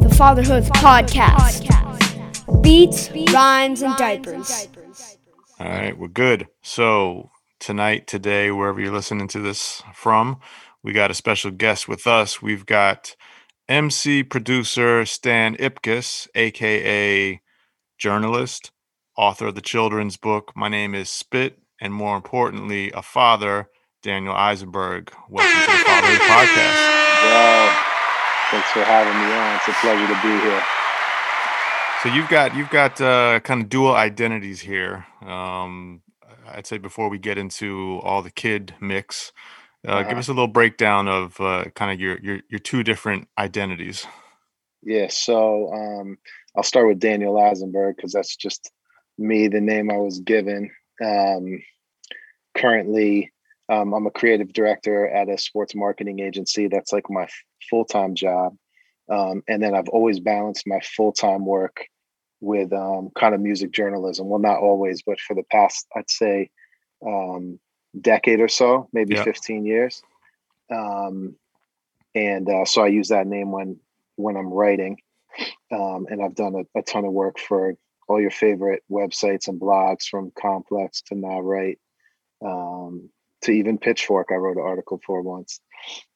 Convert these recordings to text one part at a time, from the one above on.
The Fatherhood Podcast. Beats, rhymes, and diapers. All right, we're good. So tonight, today, wherever you're listening to this from, we got a special guest with us. We've got MC producer Stan Ipkiss, aka journalist, author of the children's book My Name is Spit, and more importantly, a father, Daniel Isenberg. Welcome to the Fatherhood Podcast. Wow. Thanks for having me on. It's a pleasure to be here. So you've got you've got uh, kind of dual identities here. Um, I'd say before we get into all the kid mix, uh, Uh-huh. give us a little breakdown of uh, kind of your, your your two different identities. Yeah, so um, I'll start with Daniel Isenberg because that's just me, the name I was given. Um, currently, um, I'm a creative director at a sports marketing agency. That's like my full time job. Um, and then I've always balanced my full time work with um, kind of music journalism. Well, not always, but for the past, I'd say, um, decade or so, maybe Yeah. 15 years. Um, and uh, so I use that name when when I'm writing. Um, and I've done a, a ton of work for all your favorite websites and blogs, from Complex to Now Right um, to even Pitchfork. I wrote an article for once,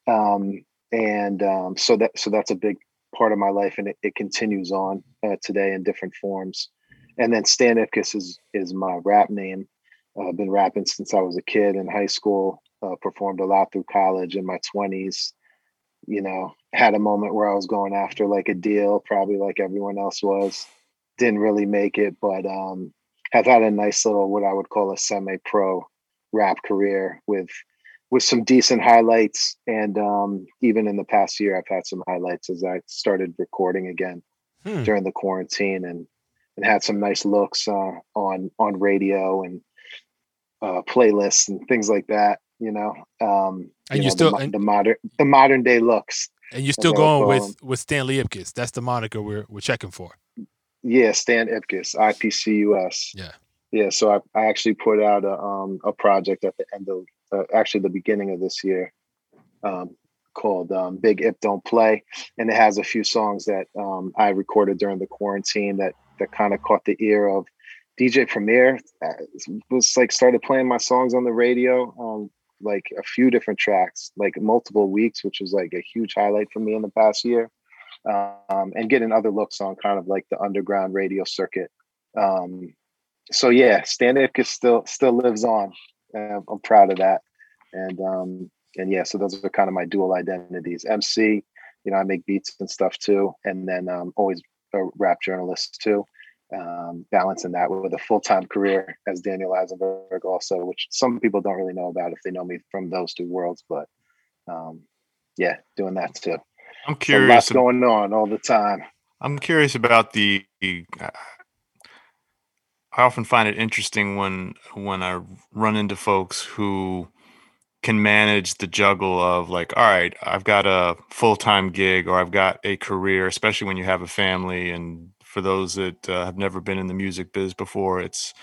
um, and um, so that so that's a big part of my life, and it, it continues on uh, today in different forms. And then Stan Ipkiss is is my rap name. Uh, I've been rapping since I was a kid in high school. Uh, performed a lot through college in my twenties. You know, had a moment where I was going after like a deal, probably like everyone else was. Didn't really make it, but um, have had a nice little what I would call a semi-pro rap career with with some decent highlights. And um, even in the past year, I've had some highlights as I started recording again Hmm. during the quarantine and and had some nice looks uh, on on radio and uh, playlists and things like that. You know, um, And you know, still- the, and- the modern the modern day looks. And you're still going with with Stanley Ipkiss. That's the moniker we're we're checking for. Yeah, Stan Ipkiss, IPCUS. Yeah. Yeah, so I, I actually put out a um a project at the end of uh, actually the beginning of this year, um, called um, Big Ip Don't Play, and it has a few songs that um I recorded during the quarantine that that kind of caught the ear of DJ Premier. Uh, was like started playing my songs on the radio, um, like a few different tracks, like multiple weeks, which was like a huge highlight for me in the past year. Um, and getting other looks on kind of like the underground radio circuit. Um, so yeah, Stan Ipkiss still still lives on. Uh, I'm proud of that. And um, and yeah, so those are kind of my dual identities. MC, you know, I make beats and stuff too, and then um, always a rap journalist too. Um, balancing that with a full time career as Daniel Isenberg, also, which some people don't really know about if they know me from those two worlds. But um, yeah, doing that too. I'm So curious. lots going on all the time. I'm curious about the. I often find it interesting when when I run into folks who can manage the juggle of like, all right, I've got a full time gig or I've got a career, especially when you have a family. And for those that uh, have never been in the music biz before, it's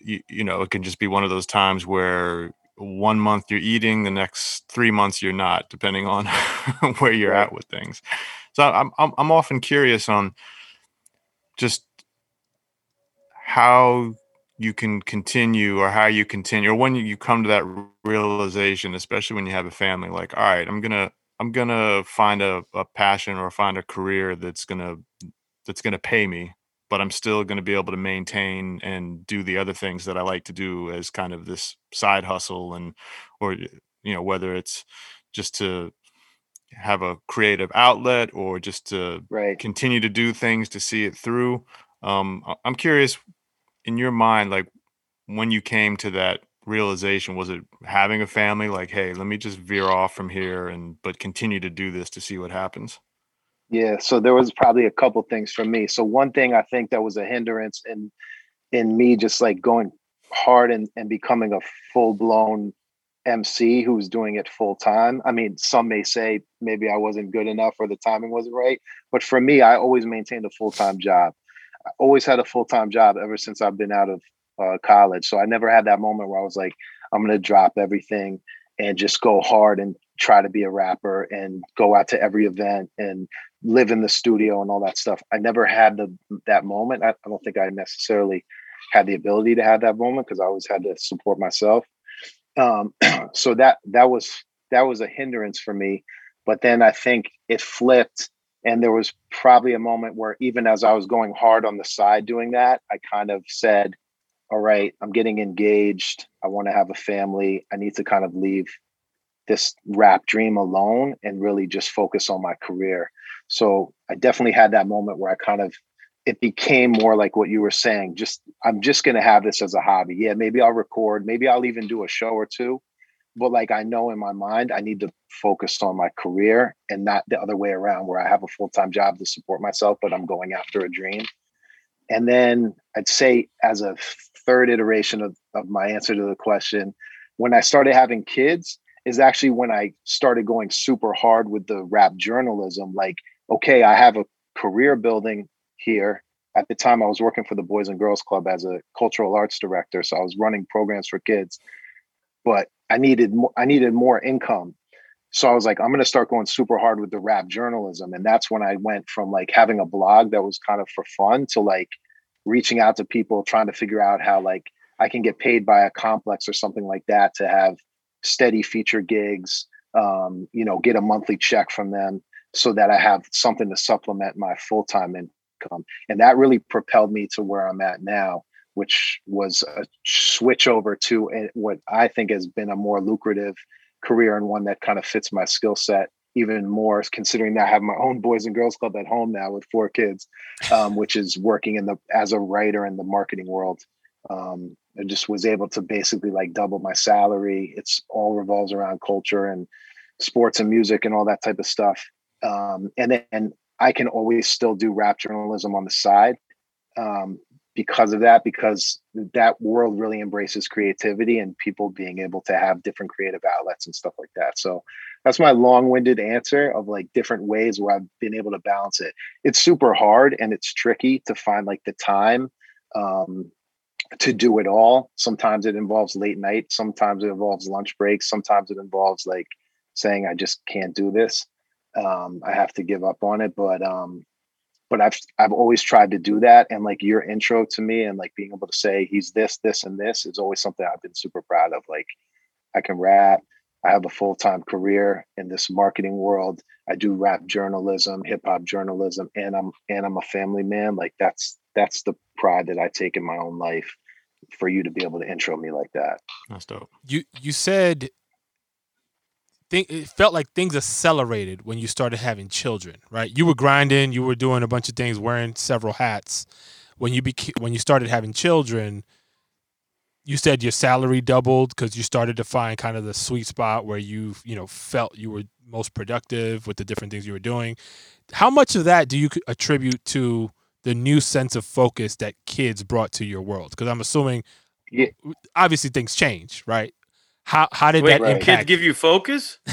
you, you know it can just be one of those times where one month you're eating, the next three months you're not, depending on where you're at with things. So I'm I'm I'm often curious on just how you can continue or how you continue or when you come to that realization especially when you have a family like all right i'm gonna i'm gonna find a, a passion or find a career that's gonna that's gonna pay me but i'm still gonna be able to maintain and do the other things that i like to do as kind of this side hustle and or you know whether it's just to have a creative outlet or just to Right. continue to do things to see it through. Um, I'm curious, in your mind, like when you came to that realization, was it having a family? Like, hey, let me just veer off from here and but continue to do this to see what happens. Yeah, so there was probably a couple things for me. So one thing I think that was a hindrance in in me just like going hard and, and becoming a full blown MC who's doing it full time. I mean, some may say maybe I wasn't good enough or the timing wasn't right, but for me, I always maintained a full time job. I always had a full time job ever since I've been out of uh, college. So I never had that moment where I was like, I'm going to drop everything and just go hard and try to be a rapper and go out to every event and live in the studio and all that stuff. I never had the that moment. I, I don't think I necessarily had the ability to have that moment because I always had to support myself. Um, so that that was that was a hindrance for me. But then I think it flipped, and there was probably a moment where even as I was going hard on the side doing that, I kind of said, "All right, I'm getting engaged. I want to have a family. I need to kind of leave this rap dream alone and really just focus on my career." So I definitely had that moment where I kind of it became more like what you were saying just i'm just going to have this as a hobby yeah maybe i'll record maybe i'll even do a show or two but like i know in my mind i need to focus on my career and not the other way around where i have a full-time job to support myself but i'm going after a dream and then i'd say as a third iteration of, of my answer to the question when i started having kids is actually when i started going super hard with the rap journalism like okay i have a career building here. At the time, I was working for the Boys and Girls Club as a cultural arts director, so I was running programs for kids. But I needed more. I needed more income, so I was like, I'm going to start going super hard with the rap journalism, and that's when I went from like having a blog that was kind of for fun to like reaching out to people, trying to figure out how like I can get paid by a complex or something like that to have steady feature gigs, um, you know, get a monthly check from them so that I have something to supplement my full time income. And that really propelled me to where I'm at now, which was a switch over to what I think has been a more lucrative career and one that kind of fits my skill set even more considering that I have my own boys and girls club at home now with four kids, um, which is working in the as a writer in the marketing world. Um, I just was able to basically like double my salary. It's all revolves around culture and sports and music and all that type of stuff. Um, and then I can always still do rap journalism on the side um, because of that, because that world really embraces creativity and people being able to have different creative outlets and stuff like that. So that's my long-winded answer of like different ways where I've been able to balance it. It's super hard and it's tricky to find like the time um, to do it all. Sometimes it involves late night. Sometimes it involves lunch breaks. Sometimes it involves like saying I just can't do this um, I have to give up on it. But um, but I've I've always tried to do that. And like your intro to me and like being able to say he's this, this, and this is always something I've been super proud of. Like I can rap. I have a full time career in this marketing world. I do rap journalism, hip hop journalism, and I'm and I'm a family man. Like that's that's the pride that I take in my own life. For you to be able to intro me like that, that's dope. You you said think it felt like things accelerated when you started having children, right? You were grinding, you were doing a bunch of things, wearing several hats. When you became when you started having children, you said your salary doubled because you started to find kind of the sweet spot where you you know felt you were most productive with the different things you were doing. How much of that do you attribute to the new sense of focus that kids brought to your world? Because I'm assuming, yeah. obviously, things change, right? How how did Wait, that impact? Kids give you focus?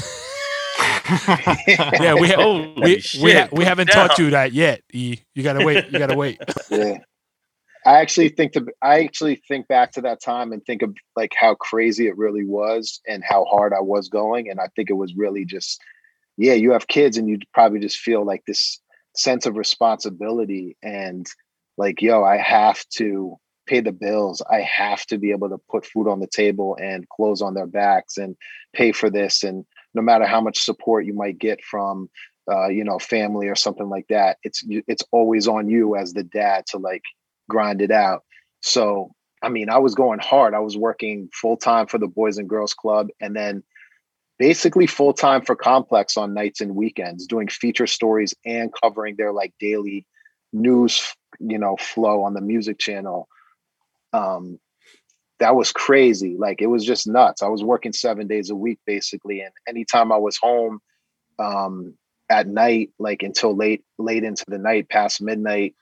yeah, we ha- we, we, ha- we haven't taught you that yet. E. You gotta wait. You gotta wait. Yeah. I actually think to I actually think back to that time and think of like how crazy it really was and how hard I was going. And I think it was really just, yeah, you have kids and you probably just feel like this sense of responsibility and like, yo, I have to pay the bills. I have to be able to put food on the table and clothes on their backs and pay for this. And no matter how much support you might get from, uh, you know, family or something like that, it's it's always on you as the dad to like grind it out. So, I mean, I was going hard. I was working full time for the Boys and Girls Club, and then basically full time for Complex on nights and weekends, doing feature stories and covering their like daily news, you know, flow on the music channel um, that was crazy. Like it was just nuts. I was working seven days a week basically, and anytime I was home, um, at night, like until late, late into the night, past midnight,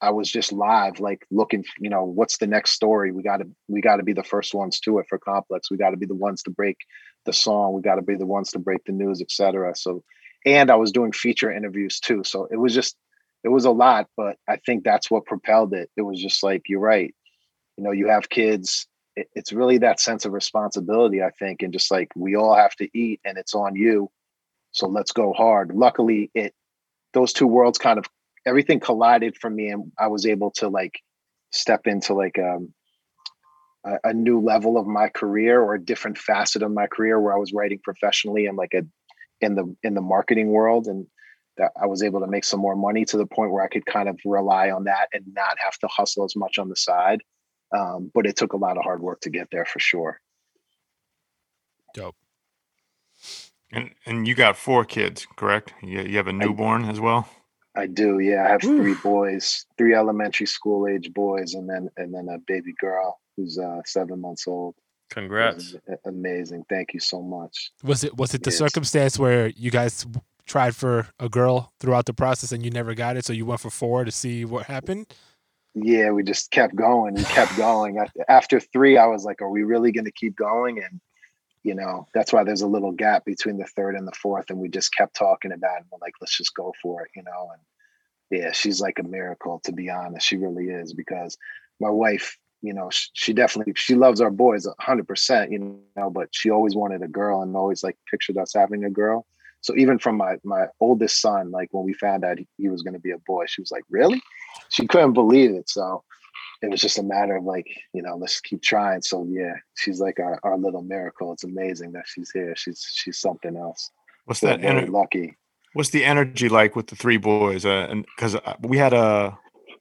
I was just live, like looking, you know, what's the next story? We gotta, we gotta be the first ones to it for complex. We gotta be the ones to break the song. We gotta be the ones to break the news, etc. So and I was doing feature interviews too. So it was just it was a lot, but I think that's what propelled it. It was just like you're right. You know, you have kids. It, it's really that sense of responsibility, I think, and just like we all have to eat, and it's on you. So let's go hard. Luckily, it those two worlds kind of everything collided for me, and I was able to like step into like um, a, a new level of my career or a different facet of my career where I was writing professionally and like a in the in the marketing world and that I was able to make some more money to the point where I could kind of rely on that and not have to hustle as much on the side. Um, but it took a lot of hard work to get there for sure. Dope. And and you got four kids, correct? You, you have a newborn I, as well. I do. Yeah, I have Oof. three boys, three elementary school age boys, and then and then a baby girl who's uh, seven months old. Congrats! Amazing. Thank you so much. Was it was it the yes. circumstance where you guys tried for a girl throughout the process and you never got it, so you went for four to see what happened? Yeah, we just kept going. We kept going. After three, I was like, "Are we really going to keep going?" And you know, that's why there's a little gap between the third and the fourth, and we just kept talking about it. We're like, "Let's just go for it," you know. And yeah, she's like a miracle, to be honest. She really is because my wife you know, she, she definitely she loves our boys hundred percent, you know, but she always wanted a girl and always like pictured us having a girl. So even from my my oldest son, like when we found out he, he was going to be a boy, she was like, "Really?" She couldn't believe it. So it was just a matter of like, you know, let's keep trying. So yeah, she's like our, our little miracle. It's amazing that she's here. She's she's something else. What's that? Ener- lucky. What's the energy like with the three boys? Uh, and because uh, we had a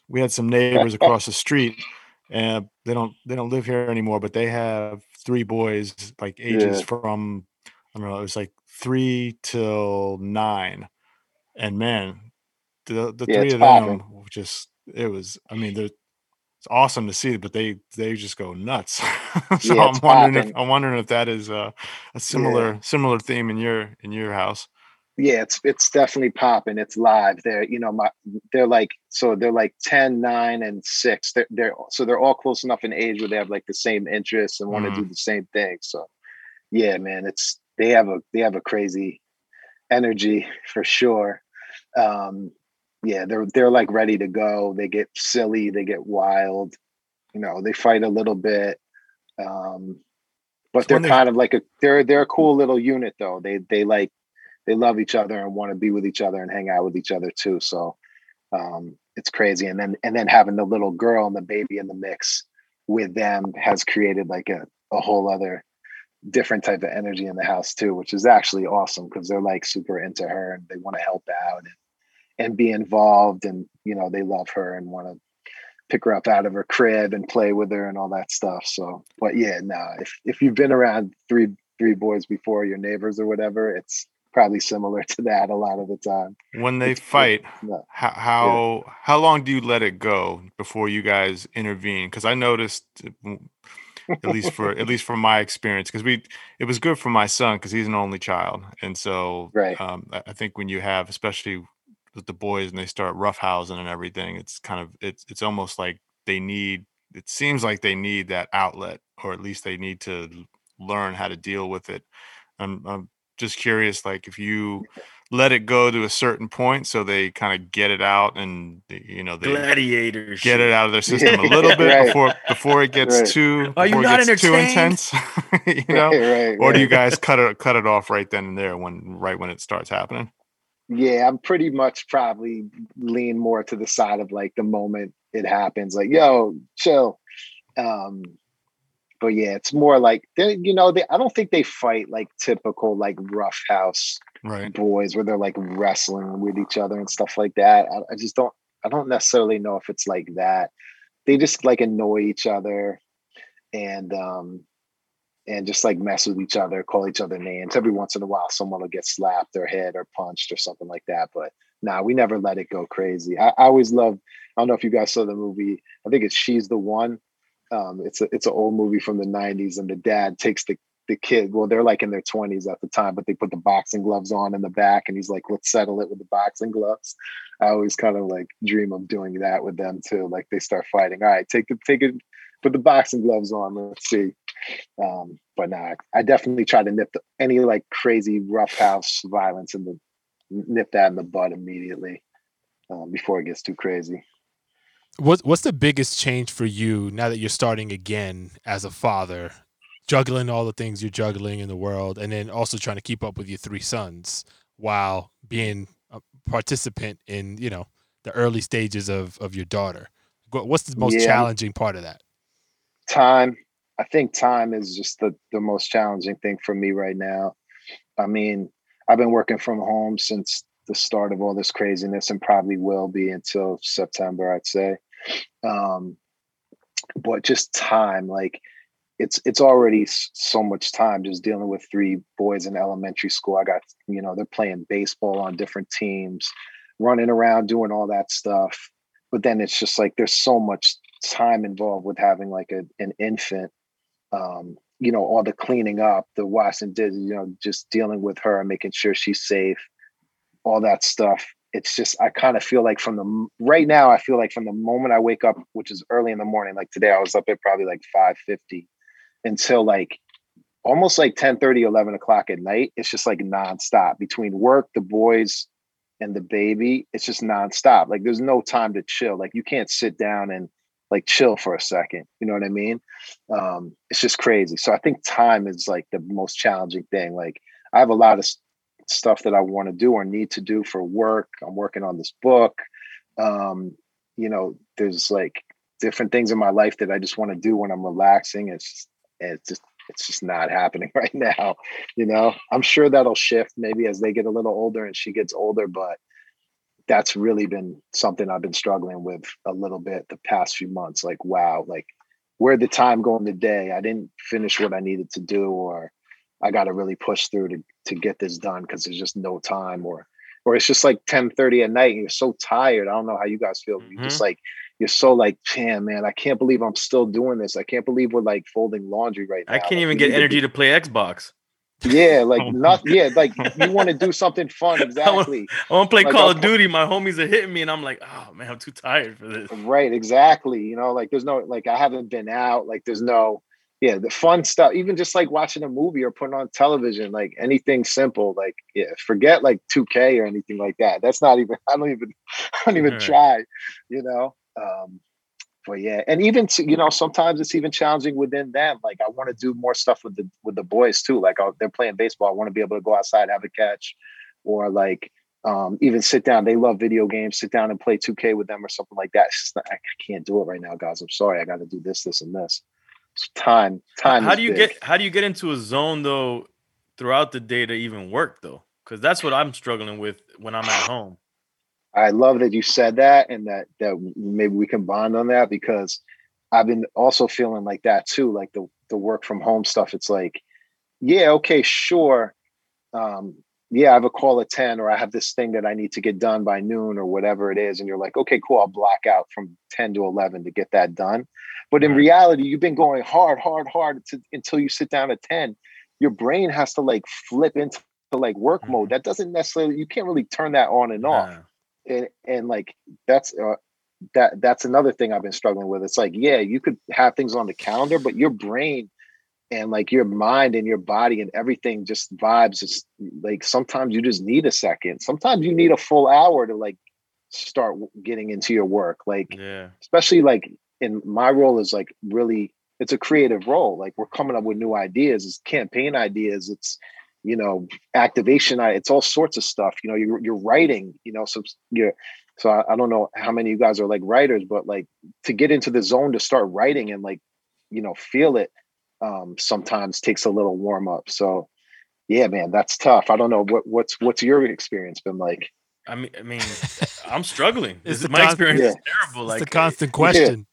we had some neighbors across the street and they don't they don't live here anymore but they have three boys like ages yeah. from i don't know it was like three till nine and man the the yeah, three of them just it was i mean they're it's awesome to see but they they just go nuts. So yeah, i'm wondering if i'm wondering if that is a, a similar similar theme in your in your house. Yeah it's it's definitely popping it's live they're you know my they're like so they're like 10 9 and 6 they're, they're so they're all close enough in age where they have like the same interests and want to mm. do the same thing so yeah man it's they have a they have a crazy energy for sure um yeah they're they're like ready to go they get silly they get wild you know they fight a little bit um but so they're kind of like a they're they're a cool little unit though they they like they love each other and want to be with each other and hang out with each other too. So um, it's crazy. And then and then having the little girl and the baby in the mix with them has created like a, a whole other different type of energy in the house too, which is actually awesome because they're like super into her and they want to help out and, and be involved and you know they love her and want to pick her up out of her crib and play with her and all that stuff. So, but yeah, no, nah, if if you've been around three three boys before, your neighbors or whatever, it's probably similar to that a lot of the time. When they it's, fight, yeah. how how, yeah. how long do you let it go before you guys intervene? Because I noticed, at least for at least from my experience, because we it was good for my son because he's an only child, and so right. Um, I think when you have, especially with the boys, and they start roughhousing and everything, it's kind of it's it's almost like they need. It seems like they need that outlet, or at least they need to learn how to deal with it. I'm, I'm just curious, like if you let it go to a certain point, so they kind of get it out and you know they gladiators get it out of their system a little bit right. before before it gets right. too are you not too intense, you know, right, or do you guys cut it cut it off right then and there when right when it starts happening? Yeah, I'm pretty much probably lean more to the side of like the moment it happens, like yo, chill. Um, but yeah, it's more like they, you know, they, I don't think they fight like typical like rough house right. boys where they're like wrestling with each other and stuff like that. I, I just don't, I don't necessarily know if it's like that. They just like annoy each other and um and just like mess with each other, call each other names. Every once in a while, someone will get slapped or hit or punched or something like that. But nah, we never let it go crazy. I, I always love. I don't know if you guys saw the movie. I think it's She's the One um, it's a it's an old movie from the '90s, and the dad takes the the kid. Well, they're like in their twenties at the time, but they put the boxing gloves on in the back, and he's like, "Let's settle it with the boxing gloves." I always kind of like dream of doing that with them too. Like they start fighting. All right, take the take it, put the boxing gloves on. Let's see. Um, but nah, I definitely try to nip the, any like crazy rough house violence in the nip that in the bud immediately um, before it gets too crazy. What's what's the biggest change for you now that you're starting again as a father, juggling all the things you're juggling in the world, and then also trying to keep up with your three sons while being a participant in you know the early stages of of your daughter. What's the most Yeah. challenging part of that? time i think time is just the, the most challenging thing for me right now i mean i've been working from home since the start of all this craziness and probably will be until september i'd say. Um but just time like it's it's already so much time just dealing with three boys in elementary school. I got you know they're playing baseball on different teams running around doing all that stuff. But then it's just like there's so much time involved with having like a, an infant um you know all the cleaning up the washing dishes you know just dealing with her and making sure she's safe all that stuff. It's just i kind of feel like from the right now i feel like from the moment i wake up which is early in the morning like today i was up at probably like 5.50 until like almost like 10 30 11 o'clock at night. It's just like nonstop. Between work the boys and the baby it's just nonstop. Like there's no time to chill. Like you can't sit down and like chill for a second. You know what i mean? Um it's just crazy. So i think time is like the most challenging thing. Like i have a lot of stuff that i want to do or need to do for work i'm working on this book um you know there's like different things in my life that i just want to do when i'm relaxing it's just, it's just it's just not happening right now you know i'm sure that'll shift maybe as they get a little older and she gets older but that's really been something I've been struggling with a little bit the past few months. Like, wow, like where'd the time going in the day? I didn't finish what I needed to do, or I got to really push through to to get this done because there's just no time, or or it's just like 10 30 at night and you're so tired. I don't know how you guys feel. You're just mm-hmm. like you're so like, damn, man, I can't believe I'm still doing this. I can't believe we're like folding laundry right now. I can't Like, even get energy to play Xbox. yeah, like Oh. not yeah, like you want to do something fun. Exactly. I want to play Like, Call I'll of Duty. My homies are hitting me, and I'm like, oh man, I'm too tired for this. Right, exactly. You know, like there's no like I haven't been out, like there's no yeah, the fun stuff, even just like watching a movie or putting on television, like anything simple, like yeah, forget like 2K or anything like that. That's not even I don't even I don't even Right. try, you know. Um but yeah, and even to, you know, sometimes it's even challenging within them. Like I want to do more stuff with the with the boys too. Like i they're playing baseball, I want to be able to go outside, have a catch, or like um, even sit down. They love video games. Sit down and play 2K with them or something like that. It's just not, I can't do it right now, guys. I'm sorry. I got to do this, this, and this. Time, time. How do you big. get how do you get into a zone though throughout the day to even work though? Because that's what I'm struggling with when I'm at home. I love that you said that, and that that maybe we can bond on that because I've been also feeling like that too. Like the the work from home stuff. It's like, yeah, okay, sure. Um, yeah, I have a call at 10 or I have this thing that I need to get done by noon or whatever it is. And you're like, okay, cool, I'll block out from 10 to 11 to get that done. But in reality, you've been going hard, hard, hard to, until you sit down at 10. Your brain has to like flip into like work Mhm. mode. That doesn't necessarily, you can't really turn that on and off Nah. and and like that's uh, that that's another thing I've been struggling with. It's like, yeah, you could have things on the calendar, but your brain and like your mind and your body and everything just vibes. It's like sometimes you just need a second. Sometimes you need a full hour to like start getting into your work. Like Yeah. especially like in my role is like really it's a creative role. Like we're coming up with new ideas, it's campaign ideas, it's you know activation. It's all sorts of stuff. You know, you're you're writing. You know, so you're so I, I don't know how many of you guys are like writers, but like to get into the zone to start writing and like you know feel it um sometimes takes a little warm up. So yeah, man, that's tough. I don't know what what's what's your experience been like. I mean, I mean, I'm struggling. It's This is, my con- experience Yeah. is terrible. It's Like the constant question.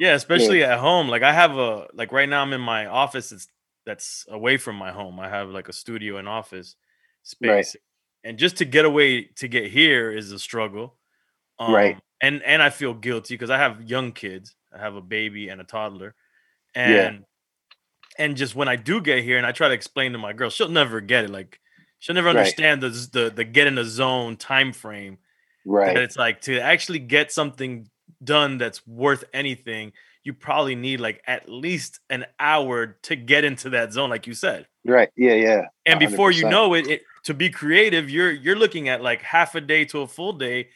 Yeah, especially at home. Like I have a like right now I'm in my office it's that's away from my home. I have like a studio and office Right. space. And just to get away to get here is a struggle. Um Right. and and I feel guilty because I have young kids. I have a baby and a toddler. Yeah. And and just when I do get here and I try to explain to my girl, she'll never get it. Like she'll never Right. understand the the the get in the zone time frame. Right. That it's like to actually get something done that's worth anything, you probably need like at least an hour to get into that zone, like you said. Right. Yeah. Yeah. And before you know it, it, to be creative, you're you're looking at like half a day to a full day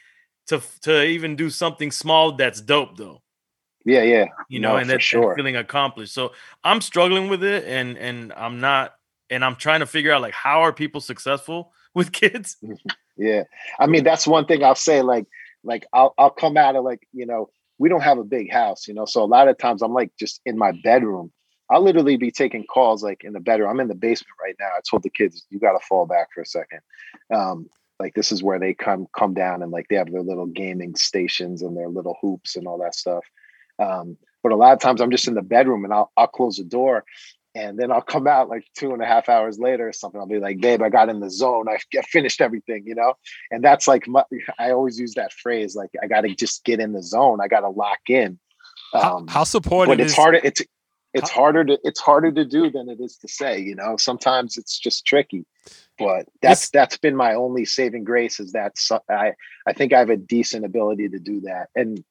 to to even do something small that's dope though. Yeah. Yeah. You know, No, and and sure. feeling accomplished. So I'm struggling with it, and and I'm not, and I'm trying to figure out like how are people successful with kids. Yeah. I mean, that's one thing I'll say. Like, like I'll I'll come out of like you know we don't have a big house, you know, so a lot of times I'm like just in my bedroom. I'll literally be taking calls like in the bedroom. I'm in the basement right now. I told the kids, you got to fall back for a second. Um, like this is where they come come down and like they have their little gaming stations and their little hoops and all that stuff. Um, but a lot of times I'm just in the bedroom and I'll I'll close the door and then I'll come out like two and a half hours later or something. I'll be like, babe, I got in the zone. I I finished everything, you know? And that's like, my, I always use that phrase, like, I got to just get in the zone. I got to lock in. How, Um, how supportive but it's is harder. It's, it's how- harder to, it's harder to do than it is to say, you know, sometimes it's just tricky, but that's, This- that's been my only saving grace is that so- I, I think I have a decent ability to do that. And,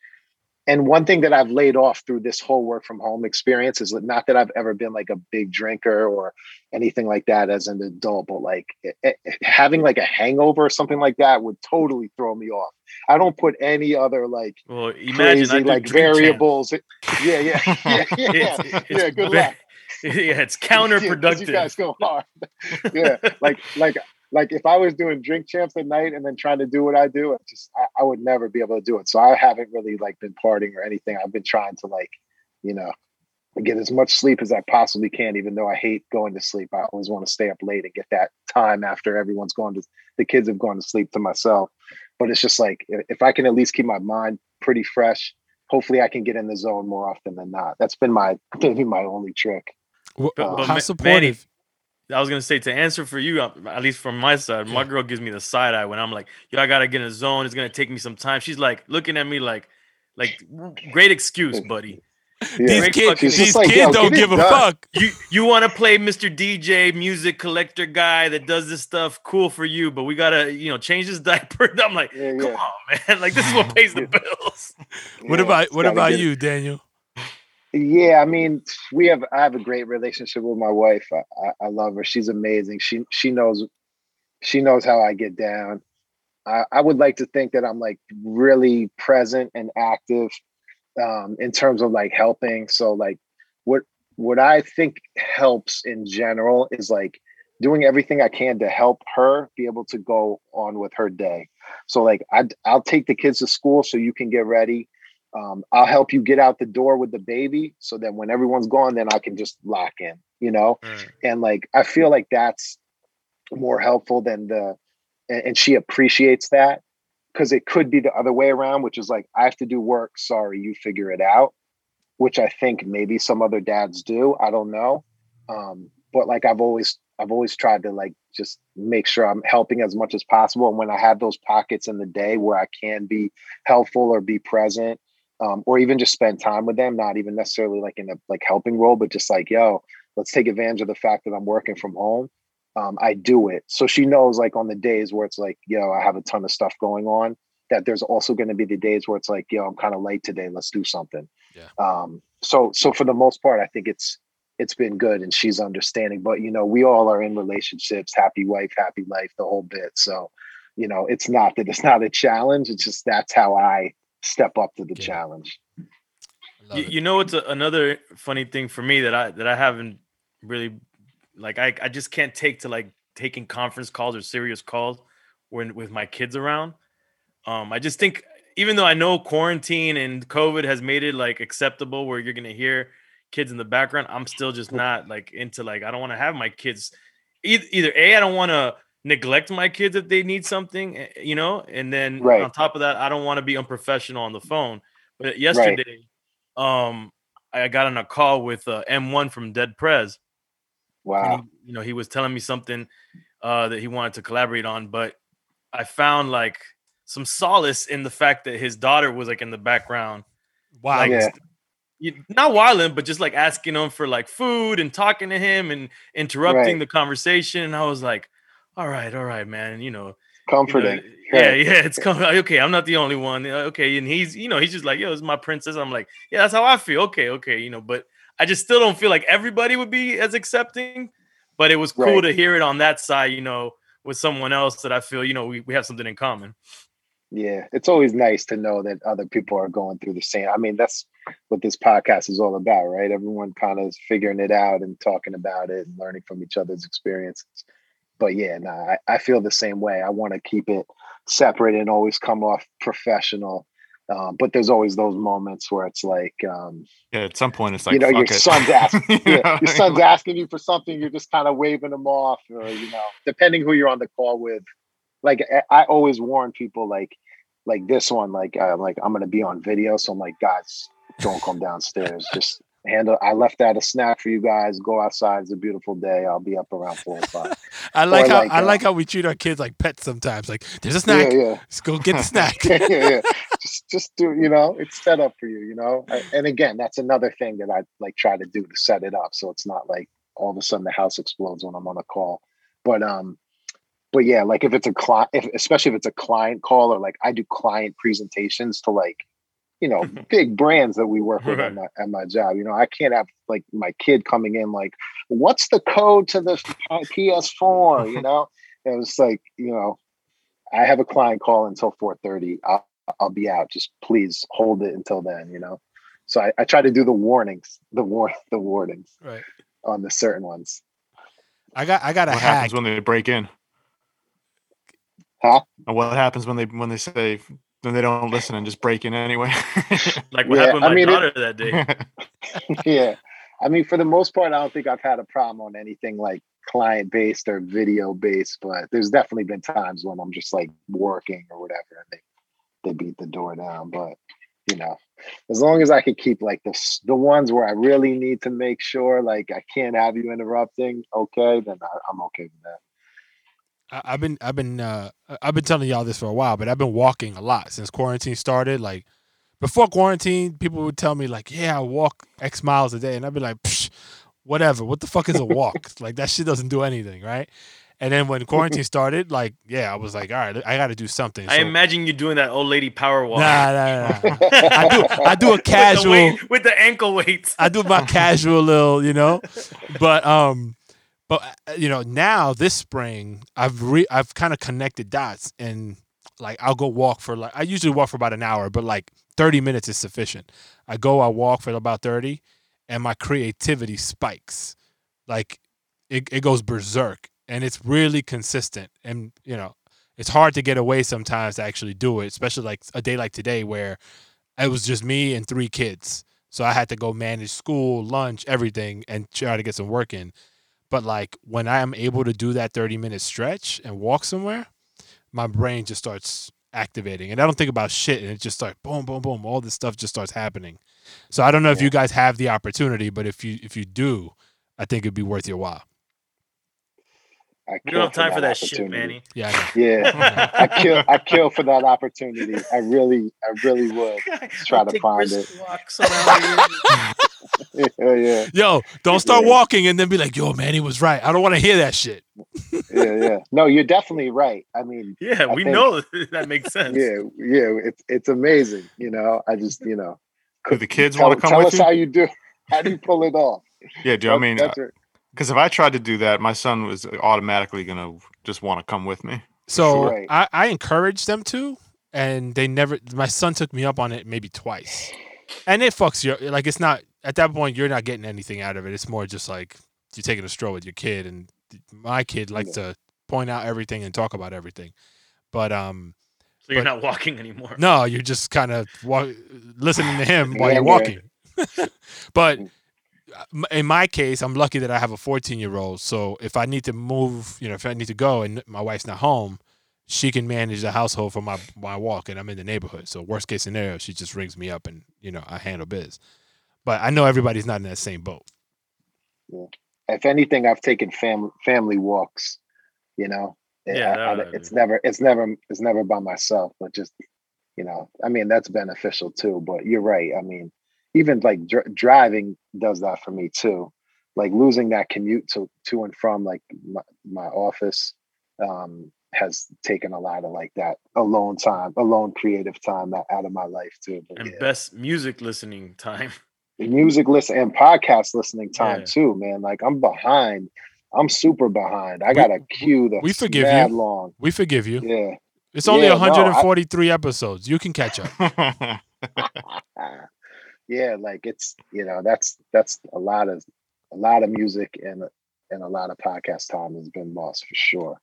and one thing that I've laid off through this whole work from home experience is that not that I've ever been like a big drinker or anything like that as an adult, but like it- it- having like a hangover or something like that would totally throw me off. I don't put any other like Well, imagine crazy like variables. Yeah, yeah, yeah, yeah. It's, yeah, it's good ve- luck. Yeah, it's counterproductive. you guys go hard. yeah, like like like if I was doing drink champs at night and then trying to do what I do, I just I, I would never be able to do it. So I haven't really like been partying or anything. I've been trying to like, you know, get as much sleep as I possibly can, even though I hate going to sleep. I always want to stay up late and get that time after everyone's gone to the kids have gone to sleep to myself. But it's just like if if I can at least keep my mind pretty fresh, hopefully I can get in the zone more often than not. That's been my maybe my only trick. wh- But- but how Ma- supportive? I was gonna say to answer for you, uh, at least from my side, my Yeah. girl gives me the side eye when I'm like, "Yo, I gotta get in a zone. It's gonna take me some time." She's like looking at me like, like, great excuse, buddy. Yeah. These Great kids, these like, kids don't give a done. fuck. You you want to play Mr. DJ, music collector guy that does this stuff? Cool for you, but we gotta, you know, change this diaper. I'm like, Yeah, come on, man. Like this is what pays the bills. What about what about get- you, Daniel? Yeah, I mean, we have I have a great relationship with my wife. I, I, I love her. She's amazing. She she knows she knows how I get down. I, I would like to think that I'm like really present and active um, in terms of like helping. So like what what I think helps in general is like doing everything I can to help her be able to go on with her day. So like I I'll take the kids to school so you can get ready. Um, I'll help you get out the door with the baby so that when everyone's gone, then I can just lock in, you know? And like I feel like that's more helpful than the and, and she appreciates that because it could be the other way around, which is like I have to do work, sorry, you figure it out, which I think maybe some other dads do. I don't know. Um, but like I've always I've always tried to like just make sure I'm helping as much as possible. And when I have those pockets in the day where I can be helpful or be present, um, or even just spend time with them, not even necessarily like in a like helping role, but just like, yo, let's take advantage of the fact that I'm working from home. Um, I do it. So she knows like on the days where it's like, yo, I have a ton of stuff going on, that there's also going to be the days where it's like, yo, I'm kind of late today. Let's do something. Yeah. Um, so so for the most part, I think it's it's been good and she's understanding. But you know, we all are in relationships, happy wife, happy life, the whole bit. So, you know, it's not that it's not a challenge. It's just that's how I step up to the Yeah. challenge. You, you know, it's a, another funny thing for me that I that I haven't really like. I I just can't take to like taking conference calls or serious calls when with my kids around. Um, I just think even though I know quarantine and COVID has made it like acceptable where you're gonna hear kids in the background, I'm still just not like into like I don't want to have my kids either. Either a I don't want to neglect my kids if they need something, eh, you know, and then Right. on top of that, I don't want to be unprofessional on the phone. But yesterday, um, I got on a call with uh, M1 from Dead Prez, Wow. he, you know he was telling me something uh, that he wanted to collaborate on, but I found like some solace in the fact that his daughter was like in the background, Wow. like Yeah. you, not wilding, but just like asking him for like food and talking to him and interrupting Right. the conversation. And I was like, all right, all right, man. You know, you know, Comforting. yeah, yeah, it's coming. Okay, I'm not the only one. Uh, Okay, and he's, you know, he's just like, yo, it's my princess. I'm like, yeah, that's how I feel. Okay, okay, you know, but I just still don't feel like everybody would be as accepting. But it was cool Right. to hear it on that side, you know, with someone else that I feel, you know, we, we have something in common. Yeah, it's always nice to know that other people are going through the same. I mean, that's what this podcast is all about, right? Everyone kind of is figuring it out and talking about it and learning from each other's experiences. But yeah, nah, I, I feel the same way. I want to keep it separate and always come off professional. Um, but there's always those moments where it's like, um, Yeah, at some point it's like you know, your it. son's asking, You yeah, know? your son's asking you for something, you're just kind of waving them off, or you know, depending who you're on the call with. Like I- I always warn people, like, like this one, like, uh, like I'm gonna be on video, so I'm like, guys, don't come downstairs. Just handle. I left out a snack for you guys. Go outside. It's a beautiful day. I'll be up around four or five. I like Or how like, I uh, like how we treat our kids like pets sometimes. Like there's a snack. Yeah, yeah. Let's go get the snack. yeah, yeah. Just, just do. You know, it's set up for you. You know, and again, that's another thing that I like try to do to set it up, so it's not like all of a sudden the house explodes when I'm on a call. But um, but yeah, like if it's a client, if, especially if it's a client call or like I do client presentations to like, you know, big brands that we work with Right. at my at my job. You know, I can't have like my kid coming in like, what's the code to the uh, PS4? You know, and it was like, you know, I have a client call until 4:30. I'll I'll be out. Just please hold it until then. You know. So I, I try to do the warnings, the war, the warnings Right. on the certain ones. I got I got a what hack. happens when they break in? Huh? And what happens when they when they say when they don't listen and just break in anyway? Like what Yeah, happened with I my mean, it- daughter that day. yeah. I mean, for the most part, I don't think I've had a problem on anything like client based or video based, but there's definitely been times when I'm just like working or whatever and they, they beat the door down. But, you know, as long as I could keep like the, the ones where I really need to make sure like I can't have you interrupting, okay, then I, I'm okay with that. I- I've been I've been uh I've been telling y'all this for a while, but I've been walking a lot since quarantine started. Like before quarantine, people would tell me like, "Yeah, I walk X miles a day," and I'd be like, Psh, "Whatever. What the fuck is a walk? like that shit doesn't do anything, right?" And then when quarantine started, like, yeah, I was like, "All right, I got to do something." I imagine you doing that old lady power walk. Nah, nah, nah. nah. I do I do a With the casual. weight- with the ankle weights. I do my casual little, you know, but um, but uh, you know, now this spring I've re I've kind of connected dots and like I'll go walk for like I usually walk for about an hour, but like thirty minutes is sufficient. I go, I walk for about thirty, and my creativity spikes, like it it goes berserk, and it's really consistent, and you know. It's hard to get away sometimes to actually do it, especially like a day like today where it was just me and three kids. So I had to go manage school, lunch, everything, and try to get some work in. But like when I am able to do that 30 minute stretch and walk somewhere, my brain just starts activating. And I don't think about shit and it just starts boom, boom, boom. All this stuff just starts happening. So I don't know if you guys have the opportunity, but if you if you do, I think it'd be worth your while. I We don't have time for that shit. Manny. Yeah, I know. Yeah. I kill I kill for that opportunity. I really I really would. Try I'll to find brisk walks around here. Yeah, yeah, Yo, don't start Yeah. walking and then be like, yo, man, he was right. I don't want to hear that shit. yeah, yeah. No, you're definitely right. I mean, Yeah, I we think- know that makes sense. yeah, yeah. It's it's amazing. You know, I just you know. could the kids want to come tell with us you? how you do. How do you pull it off? Yeah, Joe. I mean, that's uh, it. Because if I tried to do that, my son was automatically gonna just want to come with me. So Right. I, I encouraged them to, and they never. My son took me up on it maybe twice, and it fucks you. Like it's not at that point you're not getting anything out of it. It's more just like you're taking a stroll with your kid, and my kid likes to point out everything and talk about everything. But um, So you're But- not walking anymore. no, you're just kind of wa- listening to him while you're walking. but uh, in my case, I'm lucky that I have a 14 year old. So if I need to move, you know, if I need to go and my wife's not home, she can manage the household for my my walk, and I'm in the neighborhood. So worst case scenario, she just rings me up, and you know, I handle biz. But I know everybody's not in that same boat. If anything, I've taken family family walks. You know, eh, Yeah, I- I- that- it's never it's never it's never by myself, but just you know, I mean that's beneficial too. But you're right. I mean, even like dr- driving does that for me too. Like losing that commute to to and from like my, my office um, has taken a lot of like that alone time, alone creative time out, out of my life too. But and yeah. best music listening time. music listen and podcast listening time Yeah. too, man. Like I'm behind. I'm super behind. I got a queue that's we forgive you. long. We forgive you. Yeah. It's only Yeah, no, I- 143 episodes. You can catch up. Ah, yeah, like it's you know that's that's a lot of a lot of music and and a lot of podcast time has been lost for sure.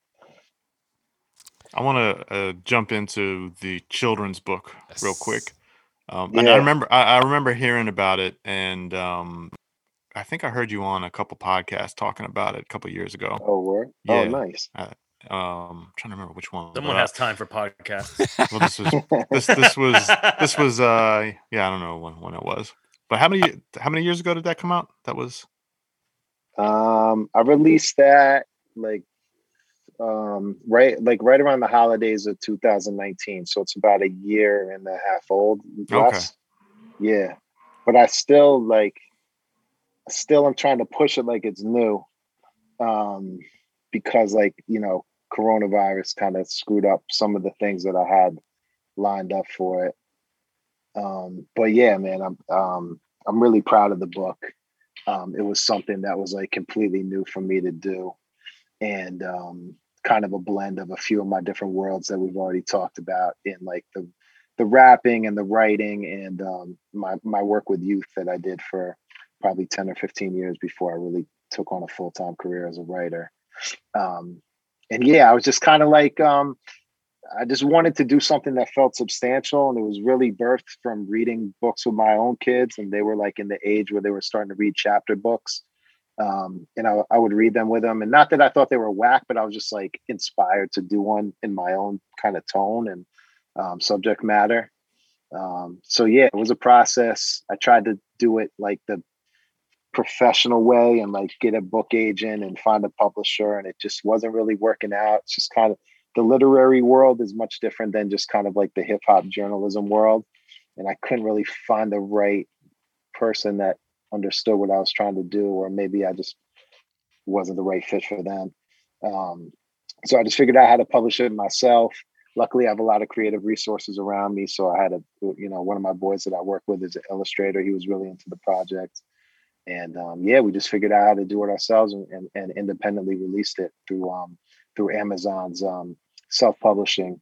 I want to uh, jump into the children's book real quick. Um, And I remember, I, I remember hearing about it, and um, I think I heard you on a couple podcasts talking about it a couple years ago. Oh, word. Yeah. Oh, nice. Um, trying to remember which one. but, Someone uh, has time for podcasts. Well, this was this this was this was uh yeah I don't know when when it was, but how many how many years ago did that come out? That was Um, I released that like um right like right around the holidays of 2019. So it's about a year and a half old. less. Yeah. But I still like still I'm trying to push it like it's new. Um because like, you know, coronavirus kind of screwed up some of the things that I had lined up for it. Um, but yeah, man, I'm um I'm really proud of the book. Um, it was something that was like completely new for me to do, and um, kind of a blend of a few of my different worlds that we've already talked about in like the the rapping and the writing and um, my my work with youth that I did for probably ten or fifteen years before I really took on a full time career as a writer. Um, and yeah, I was just kind of like um, I just wanted to do something that felt substantial, and it was really birthed from reading books with my own kids, and they were like in the age where they were starting to read chapter books, um, and I, I would read them with them. And not that I thought they were whack, but I was just like inspired to do one in my own kind of tone and um, subject matter. Um, so yeah, it was a process. I tried to do it like the professional way and like get a book agent and find a publisher, and it just wasn't really working out. It's just kind of the literary world is much different than just kind of like the hip hop journalism world. And I couldn't really find the right person that understood what I was trying to do, or maybe I just wasn't the right fit for them. Um, so I just figured out how to publish it myself. Luckily, I have a lot of creative resources around me. So I had a, you know, one of my boys that I work with is an illustrator. He was really into the project. And um, yeah, we just figured out how to do it ourselves and, and, and independently released it through um, through Amazon's um, self-publishing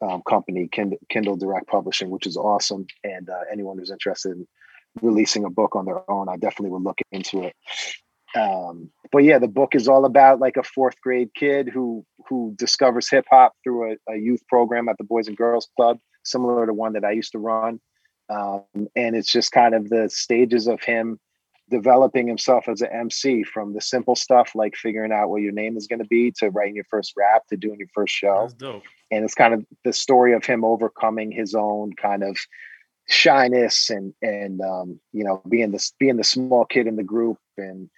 um, company, Kindle, Kindle Direct Publishing, which is awesome. And uh, anyone who's interested in releasing a book on their own, I definitely would look into it. Um, but yeah, the book is all about like a fourth grade kid who who discovers hip hop through a, a youth program at the Boys and Girls Club, similar to one that I used to run. Um, and it's just kind of the stages of him developing himself as an MC from the simple stuff like figuring out what your name is going to be to writing your first rap to doing your first show. That's dope. And it's kind of the story of him overcoming his own kind of shyness and and um, you know being the being the small kid in the group and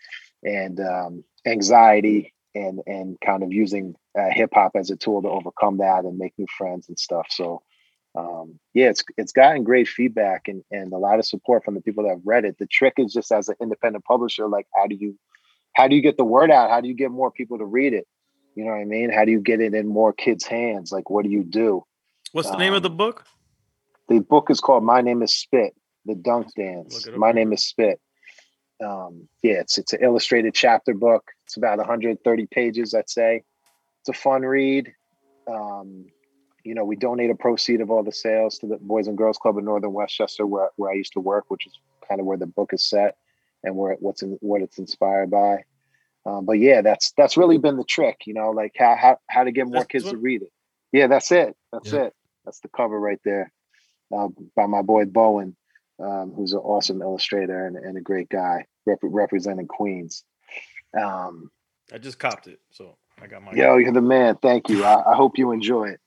and um, anxiety and and kind of using uh, hip hop as a tool to overcome that and make new friends and stuff. So um, yeah, it's it's gotten great feedback and and a lot of support from the people that have read it. The trick is just as an independent publisher, like how do you how do you get the word out? How do you get more people to read it? You know what I mean? How do you get it in more kids' hands? Like what do you do? What's the name of the Um, book? The book is called My Name is Spit, The Dunk Dance. Look it up My Name is Spit. Um, yeah, it's it's an illustrated chapter book. It's about 130 pages, I'd say. It's a fun read. Um, you know, we donate a proceed of all the sales to the Boys and Girls Club in Northern Westchester, where, where I used to work, which is kind of where the book is set and where it, what's in, what it's inspired by. Um, but yeah, that's that's really been the trick, you know, like how how how to get more That's kids what- to read it. Yeah, that's it. That's Yeah. it. That's the cover right there uh, by my boy Bowen, um, who's an awesome illustrator and, and a great guy rep- representing Queens. Um, I just copped it, so I got my. yo, you're the man. Thank you. I, I hope you enjoy it.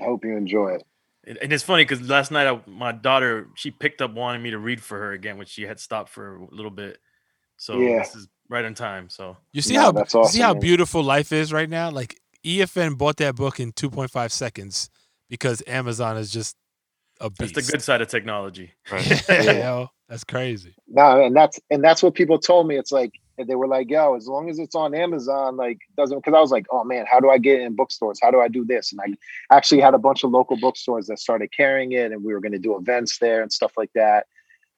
I hope you enjoy it. And, and it's funny because last night I, my daughter she picked up wanting me to read for her again, which she had stopped for a little bit. So Yeah. this is right on time. So You see No, how that's you see how man. beautiful life is right now? Like EFN bought that book in 2.5 seconds because Amazon is just a that's beast. the good side of technology. Right. yeah, Yeah. yo. That's crazy. No, and that's and that's what people told me. It's like they were like, "Yo, as long as it's on Amazon, like doesn't." Because I was like, "Oh man, how do I get in bookstores? How do I do this?" And I actually had a bunch of local bookstores that started carrying it, and we were going to do events there and stuff like that.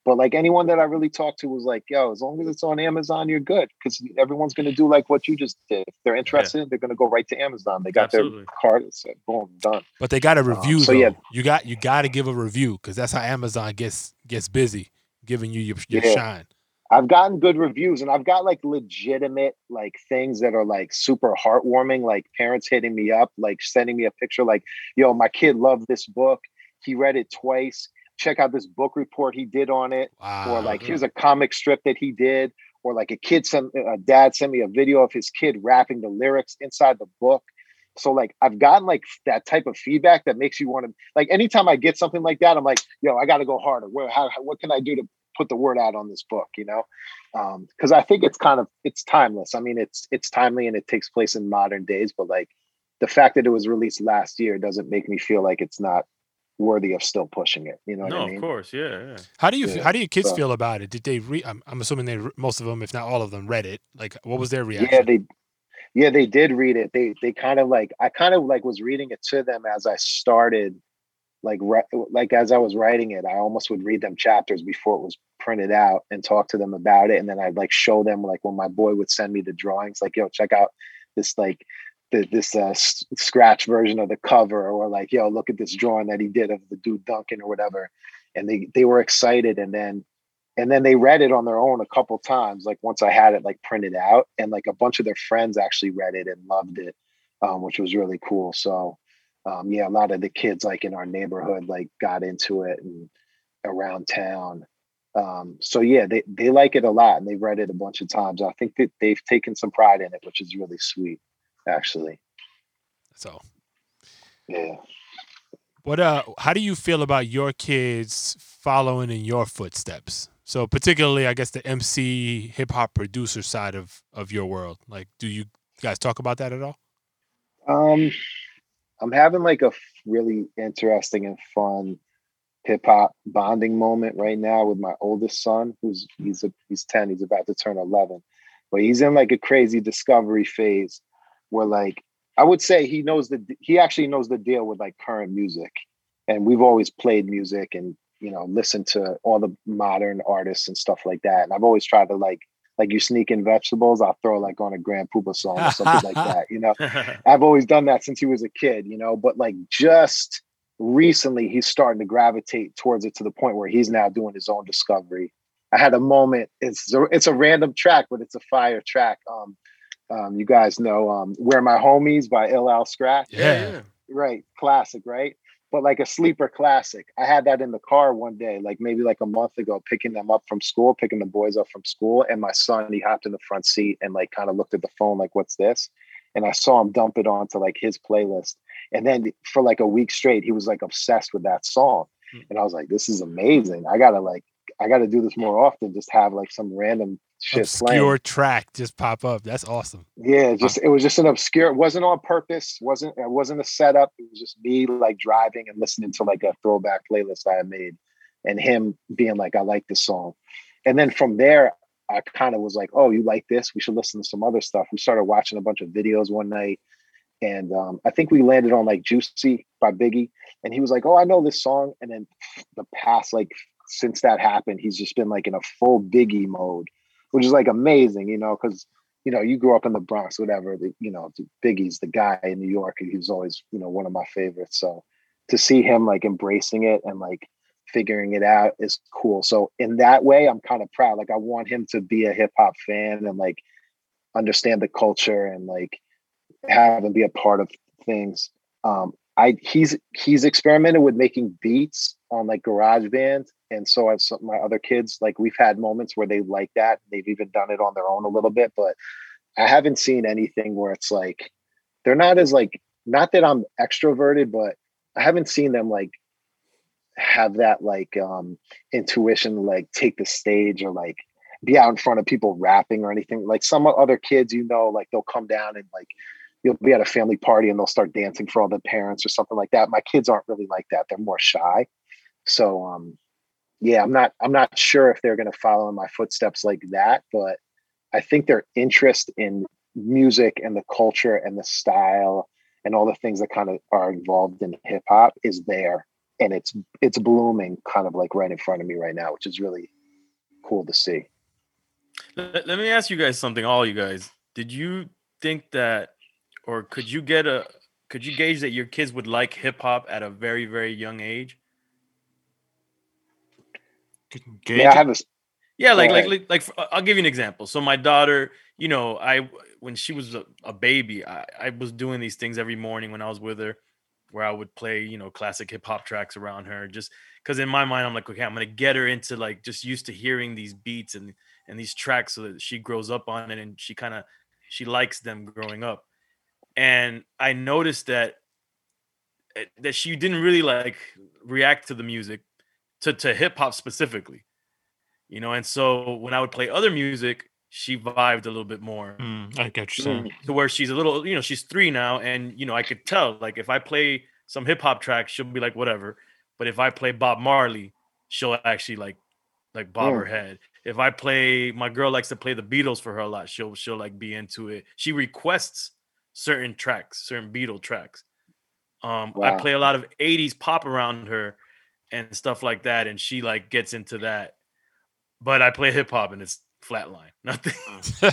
But like anyone that I really talked to was like, "Yo, as long as it's on Amazon, you're good." Because everyone's going to do like what you just did. If they're interested, yeah. they're going to go right to Amazon. They got Absolutely. their card, it's like, boom, done. But they got a review. Um, so though. yeah, you got you got to give a review because that's how Amazon gets gets busy giving you your, your yeah. shine. I've gotten good reviews and I've got like legitimate like things that are like super heartwarming, like parents hitting me up, like sending me a picture, like, yo, my kid loved this book. He read it twice. Check out this book report he did on it. Wow. Or like, here's a comic strip that he did. Or like a kid sent a dad sent me a video of his kid rapping the lyrics inside the book. So like I've gotten like that type of feedback that makes you want to like anytime I get something like that, I'm like, yo, I got to go harder. Where how, what can I do to put the word out on this book? You know, Um, because um, I think it's kind of it's timeless. I mean, it's it's timely and it takes place in modern days, but like the fact that it was released last year doesn't make me feel like it's not worthy of still pushing it. You know? no, I mean? of course, yeah, yeah. How do you yeah. how do your kids so, feel about it? Did they read? I'm, I'm assuming they most of them, if not all of them, read it. Like, what was their reaction? Yeah, they yeah, they did read it. They they kind of like I kind of like was reading it to them as I started, like like as I was writing it. I almost would read them chapters before it was printed out and talk to them about it, and then I'd like show them like when my boy would send me the drawings, like yo, check out this like the, this uh, scratch version of the cover, or like yo, look at this drawing that he did of the dude Duncan or whatever, and they they were excited, and then and then they read it on their own a couple times like once i had it like printed out and like a bunch of their friends actually read it and loved it um, which was really cool so um, yeah a lot of the kids like in our neighborhood like got into it and around town. Um, so yeah they, they like it a lot and they've read it a bunch of times. I think that they've taken some pride in it which is really sweet actually. So yeah. What uh how do you feel about your kids following in your footsteps? So particularly, I guess the MC hip hop producer side of of your world. Like, do you guys talk about that at all? Um, I'm having like a really interesting and fun hip hop bonding moment right now with my oldest son, who's hmm. he's a, he's ten, he's about to turn eleven, but he's in like a crazy discovery phase where like I would say he knows the he actually knows the deal with like current music, and we've always played music and you know listen to all the modern artists and stuff like that and i've always tried to like like you sneak in vegetables i'll throw like on a grand Puba song or something like that you know? I've always done that since he was a kid you know? But like just recently he's starting to gravitate towards it to the point where he's now doing his own discovery. I had a moment it's a, it's a random track but it's a fire track um um you guys know um where my homies by Ill Al Skratch. Yeah. Right classic right but like a sleeper classic. I had that in the car one day, like maybe like a month ago, picking them up from school, picking the boys up from school. And my son, he hopped in the front seat and like kind of looked at the phone, like, what's this? And I saw him dump it onto like his playlist. And then for like a week straight, he was like obsessed with that song. Hmm. And I was like, this is amazing. I gotta like, I gotta do this more often. Just have like some random shit obscure playing. track just pop up. That's awesome. Yeah, just it was just an obscure. It wasn't on purpose. wasn't It wasn't a setup. It was just me like driving and listening to like a throwback playlist I had made, and him being like, "I like this song," and then from there. I kind of was like, "Oh, you like this? We should listen to some other stuff." We started watching a bunch of videos one night, and um, I think we landed on like "Juicy" by Biggie, and he was like, "Oh, I know this song." And then the past like since that happened, he's just been like in a full Biggie mode which is like amazing, you know, because you know you grew up in the Bronx, whatever. The, you know, Biggie's the guy in New York, and he's always you know one of my favorites. So to see him like embracing it and like figuring it out is cool. So in that way, I'm kind of proud. Like I want him to be a hip hop fan and like understand the culture and like have and be a part of things. Um, I he's he's experimented with making beats on like GarageBand and so have some my other kids like we've had moments where they like that they've even done it on their own a little bit but i haven't seen anything where it's like they're not as like not that i'm extroverted but i haven't seen them like have that like um intuition like take the stage or like be out in front of people rapping or anything. Like some other kids you know like they'll come down and like you'll be at a family party and they'll start dancing for all the parents or something like that. My kids aren't really like that they're more shy so um yeah, I'm not I'm not sure if they're going to follow in my footsteps like that, but I think their interest in music and the culture and the style and all the things that kind of are involved in hip hop is there and it's it's blooming kind of like right in front of me right now, which is really cool to see. Let, let me ask you guys something, all you guys. Did you think that, or could you get a, could you gauge that your kids would like hip hop at a very, very young age? Yeah, I have a. Yeah, like, like, like, like, I'll give you an example. So my daughter, you know, I when she was a, a baby, I, I was doing these things every morning when I was with her, where I would play, you know, classic hip hop tracks around her, just because in my mind I'm like, okay, I'm gonna get her into like just used to hearing these beats and and these tracks so that she grows up on it and she kind of she likes them growing up. And I noticed that eh, that she didn't really like react to the music to to hip hop specifically. You know, and so when I would play other music, she vibed a little bit more. Mm, I get you saying. To where she's a little, you know, she's three now, and you know, I could tell like if I play some hip hop tracks, she'll be like whatever. But if I play Bob Marley, she'll actually like like bob mm. her head if I play, my girl likes to play the Beatles for her a lot. She'll she'll like be into it. She requests certain tracks, certain Beatle tracks. Um, wow. I play a lot of '80s pop around her and stuff like that, and she like gets into that. But I play hip hop and it's flatline, nothing.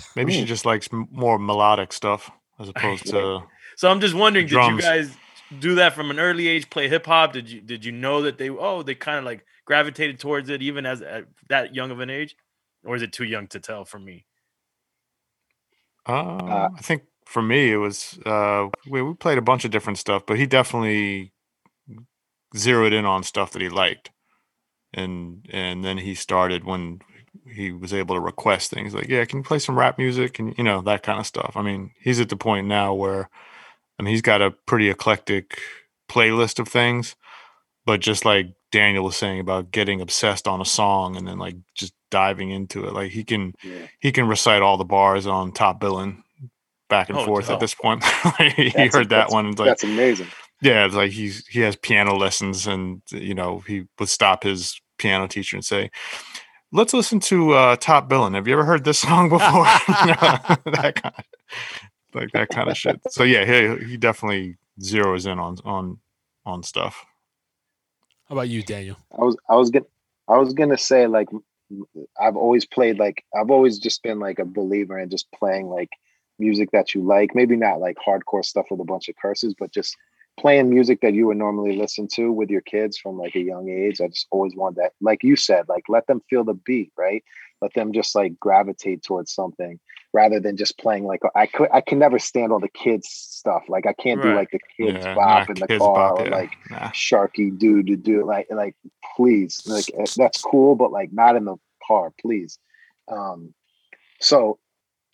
Maybe she just likes more melodic stuff as opposed to. So I'm just wondering, did you guys do that from an early age? Play hip hop? Did you did you know that they oh they kind of like gravitated towards it even as at that young of an age? or is it too young to tell for me? Uh, uh, I think for me it was uh, we we played a bunch of different stuff, but he definitely zeroed in on stuff that he liked, and and then he started when he was able to request things like, yeah, can you play some rap music and you know that kind of stuff. I mean, he's at the point now where, I mean, he's got a pretty eclectic playlist of things, but just like Daniel was saying about getting obsessed on a song and then like just diving into it. Like he can yeah. he can recite all the bars on Top Billin' back and oh, forth at this point. he that's heard a, that one. And like, that's amazing. Yeah, it's like he's he has piano lessons, and you know he would stop his piano teacher and say, "Let's listen to uh, Top Billin'. Have you ever heard this song before?" that kind of, like that kind of shit. So yeah, he he definitely zeroes in on on on stuff. How about you, Daniel? I was I was gonna I was gonna say like I've always played like I've always just been like a believer in just playing like music that you like. Maybe not like hardcore stuff with a bunch of curses, but just playing music that you would normally listen to with your kids from like a young age. I just always wanted that, like you said, like let them feel the beat, right? Let them just like gravitate towards something rather than just playing like I could I can never stand all the kids stuff. Like I can't right. do like the kids yeah, bop in the car bop, or yeah. like nah. Sharky do to do like like please like eh, that's cool, but like not in the car, please. Um, so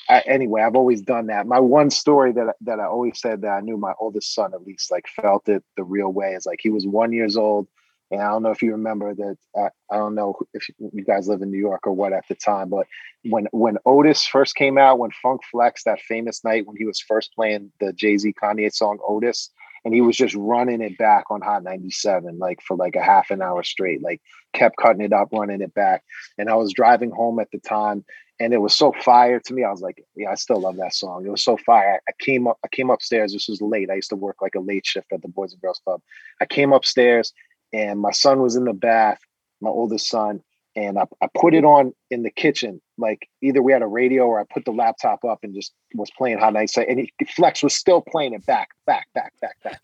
I, anyway, I've always done that. My one story that that I always said that I knew my oldest son at least like felt it the real way is like he was one years old, and I don't know if you remember that. Uh, I don't know if you guys live in New York or what at the time, but when when Otis first came out, when Funk Flex that famous night when he was first playing the Jay Z Kanye song Otis, and he was just running it back on Hot 97 like for like a half an hour straight, like kept cutting it up, running it back. And I was driving home at the time, and it was so fire to me. I was like, yeah, I still love that song. It was so fire. I came up, I came upstairs. This was late. I used to work like a late shift at the Boys and Girls Club. I came upstairs, and my son was in the bath, my oldest son, and I, I put it on in the kitchen. Like either we had a radio or I put the laptop up and just was playing Hot 97, and he, Flex was still playing it back, back, back, back, back.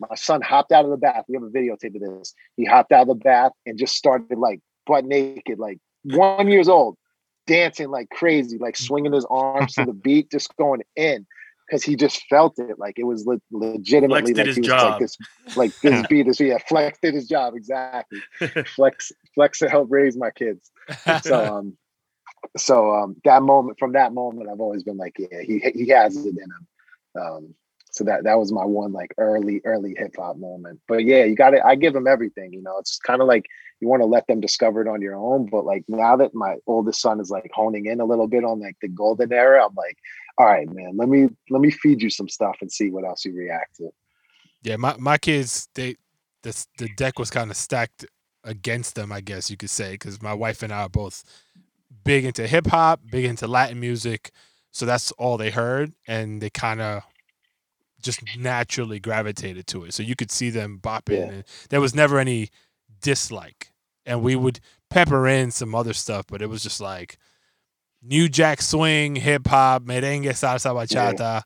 My son hopped out of the bath. We have a videotape of this. He hopped out of the bath and just started like butt naked, like one years old dancing like crazy, like swinging his arms to the beat, just going in because he just felt it. Like it was le- legitimately like he was job. like this, like this beat is yeah. Flex did his job exactly. Flex Flex to help raise my kids. So um, so um, that moment from that moment, I've always been like, yeah, he he has it in him. Um, so that that was my one like early early hip hop moment. But yeah, you got it. I give them everything. You know, it's kind of like you want to let them discover it on your own. But like now that my oldest son is like honing in a little bit on like the golden era, I'm like, all right, man, let me let me feed you some stuff and see what else you react to. Yeah, my my kids they the the deck was kind of stacked against them, I guess you could say, because my wife and I are both big into hip hop, big into Latin music. So that's all they heard, and they kind of just naturally gravitated to it. So you could see them bopping. Yeah. And there was never any dislike, and we would pepper in some other stuff, but it was just like New Jack Swing, hip hop, merengue, salsa, bachata,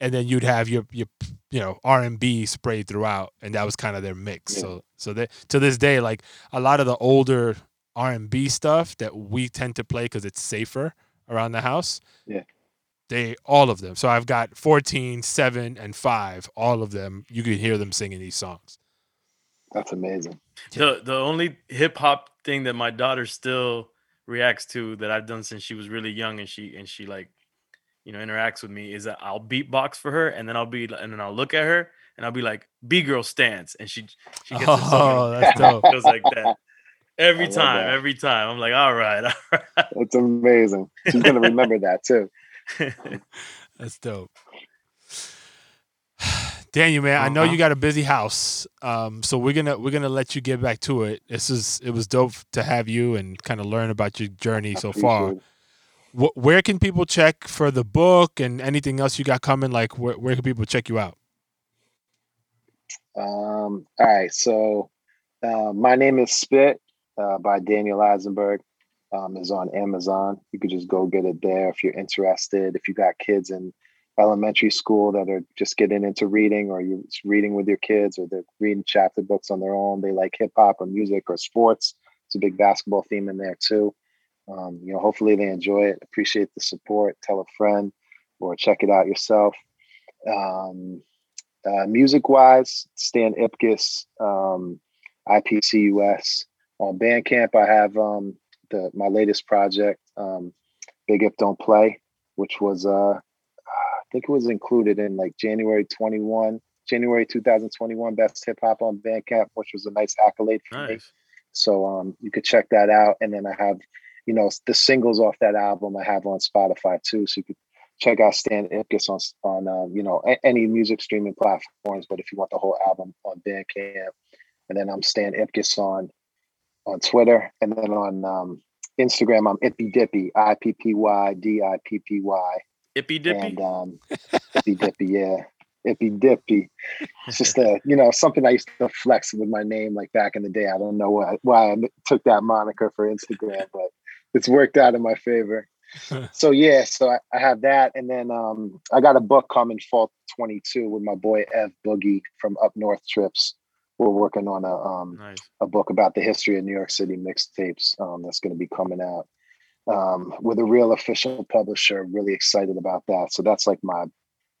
and then you'd have your your you know R and B sprayed throughout, and that was kind of their mix. Yeah. So so they, to this day, like a lot of the older R and B stuff that we tend to play because it's safer around the house. Yeah. They all of them. So I've got 14, 7, and 5. All of them. You can hear them singing these songs. That's amazing. The the only hip hop thing that my daughter still reacts to that I've done since she was really young and she and she like you know interacts with me is that I'll beatbox for her and then I'll be and then I'll look at her and I'll be like B girl stance and she she gets it Oh, that's dope. goes like that every time that. every time I'm like all right all right That's amazing. She's gonna remember that too. That's dope. Daniel, man, I know Uh-huh. you got a busy house, um, so we're gonna we're gonna let you get back to it. This is it was dope to have you and kind of learn about your journey so far. Wh- where can people check for the book and anything else you got coming? Like, where, where can people check you out? Um, all right, so uh, my name is Spit uh, by Daniel Isenberg. Um, is on Amazon. You could just go get it there if you're interested. If you got kids in elementary school that are just getting into reading, or you're reading with your kids, or they're reading chapter books on their own, they like hip hop or music or sports. It's a big basketball theme in there too. Um, you know, hopefully they enjoy it. Appreciate the support. Tell a friend, or check it out yourself. Um, uh, music wise, Stan Ipcus, um, IPCUS. On Bandcamp, I have um, the my latest project, um, Big If Don't Play, which was uh, I think it was included in like January 21, January 2021 Best Hip Hop on Bandcamp, which was a nice accolade for me. So um, you could check that out. And then I have, you know, the singles off that album I have on Spotify too. So you could check out Stan Ipcus on on uh, you know a- any music streaming platforms. But if you want the whole album on Bandcamp, and then I'm Stan Ipcus on on Twitter, and then on um, Instagram I'm Ippy Dippy I P P Y D I P P Y, ippy dippy and um, Ippy Dippy, yeah. Ippy Dippy. It's just a, you know, something I used to flex with my name like back in the day. I don't know why, why I took that moniker for Instagram, but it's worked out in my favor. so yeah, so I, I have that. And then um, I got a book coming fall 22 with my boy Ev Boogie from Up North Trips. We're working on a um, nice a book about the history of New York City mixtapes um, that's going to be coming out um, with a real official publisher. Really excited about that. So that's like my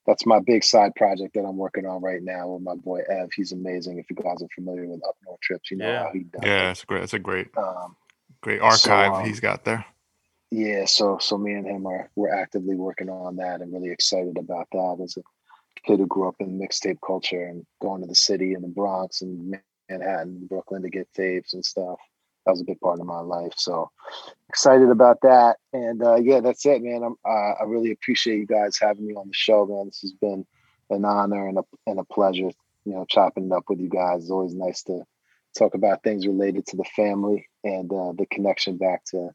that's my big side project that I'm working on right now with my boy Ev. He's amazing. If you guys are familiar with Up North Trips, you know Yeah. how he does. Yeah, it. it's great. It's a great, Um, great archive um, he's got there. yeah, so so me and him are we're actively working on that and really excited about that as a kid who grew up in mixtape culture and going to the city and the Bronx and Manhattan, Brooklyn to get tapes and stuff. That was a big part of my life. So excited about that. And uh, yeah, that's it, man. I'm, uh, I really appreciate you guys having me on the show, man. This has been an honor and a and a pleasure. You know, chopping it up with you guys. It's always nice to talk about things related to the family and uh, the connection back to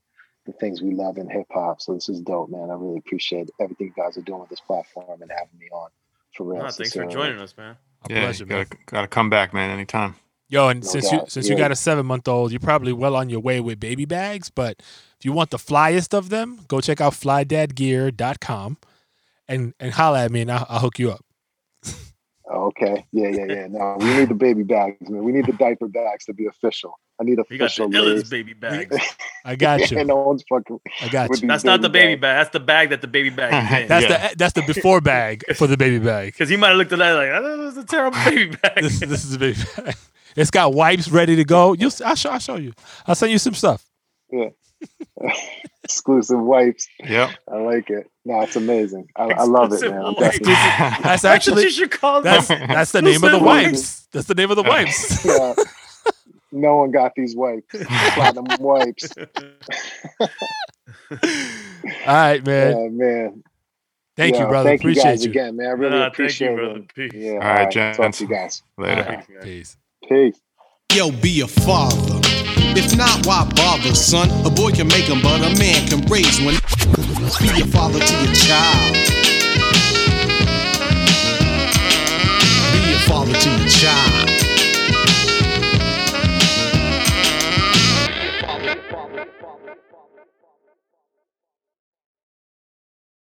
the things we love in hip hop. So this is dope, man. I really appreciate everything you guys are doing with this platform and having me on. For real. no, thanks for uh, joining us man A Yeah, pleasure, you man. gotta, gotta come back, man, anytime. Yo, and No since you doubt. since you got a seven month old, you're probably well on your way with baby bags. But if you want the flyest of them, go check out flydadgear.com and and holla at me and I'll, I'll hook you up. Okay. Yeah, yeah, yeah. No, we need the baby bags, man. We need the diaper bags to be official. I need a. we got the illest baby bags I got you. no one's fucking. I got you. that's not the baby bags. bag that's the bag that the baby bag is in That's Yeah. the that's the before bag for the baby bag. because he might have looked at that like oh, this is a terrible baby bag This, this is the baby bag. It's got wipes ready to go. You, I'll show, I'll show you. I'll send you some stuff. Yeah. Exclusive wipes. Yeah. I like it. No, it's amazing. I, I love it, man. I'm definitely, That's that's actually you should call that's that's the name of the Exclusive wipes. That's the name of the wipes. yeah. No one got these wipes. Platinum wipes. All right, man. Oh man. Thank you, Yeah, brother. Thank Appreciate you guys you. again, man. I really Nah, thank you, appreciate brother. it. Peace. Yeah. All right, Talk gents. to you guys. Later. right, peace. Peace. Yo, be a father. If not, why bother, son? A boy can make them, but a man can raise one. Be a father to your child. Be a father to your child.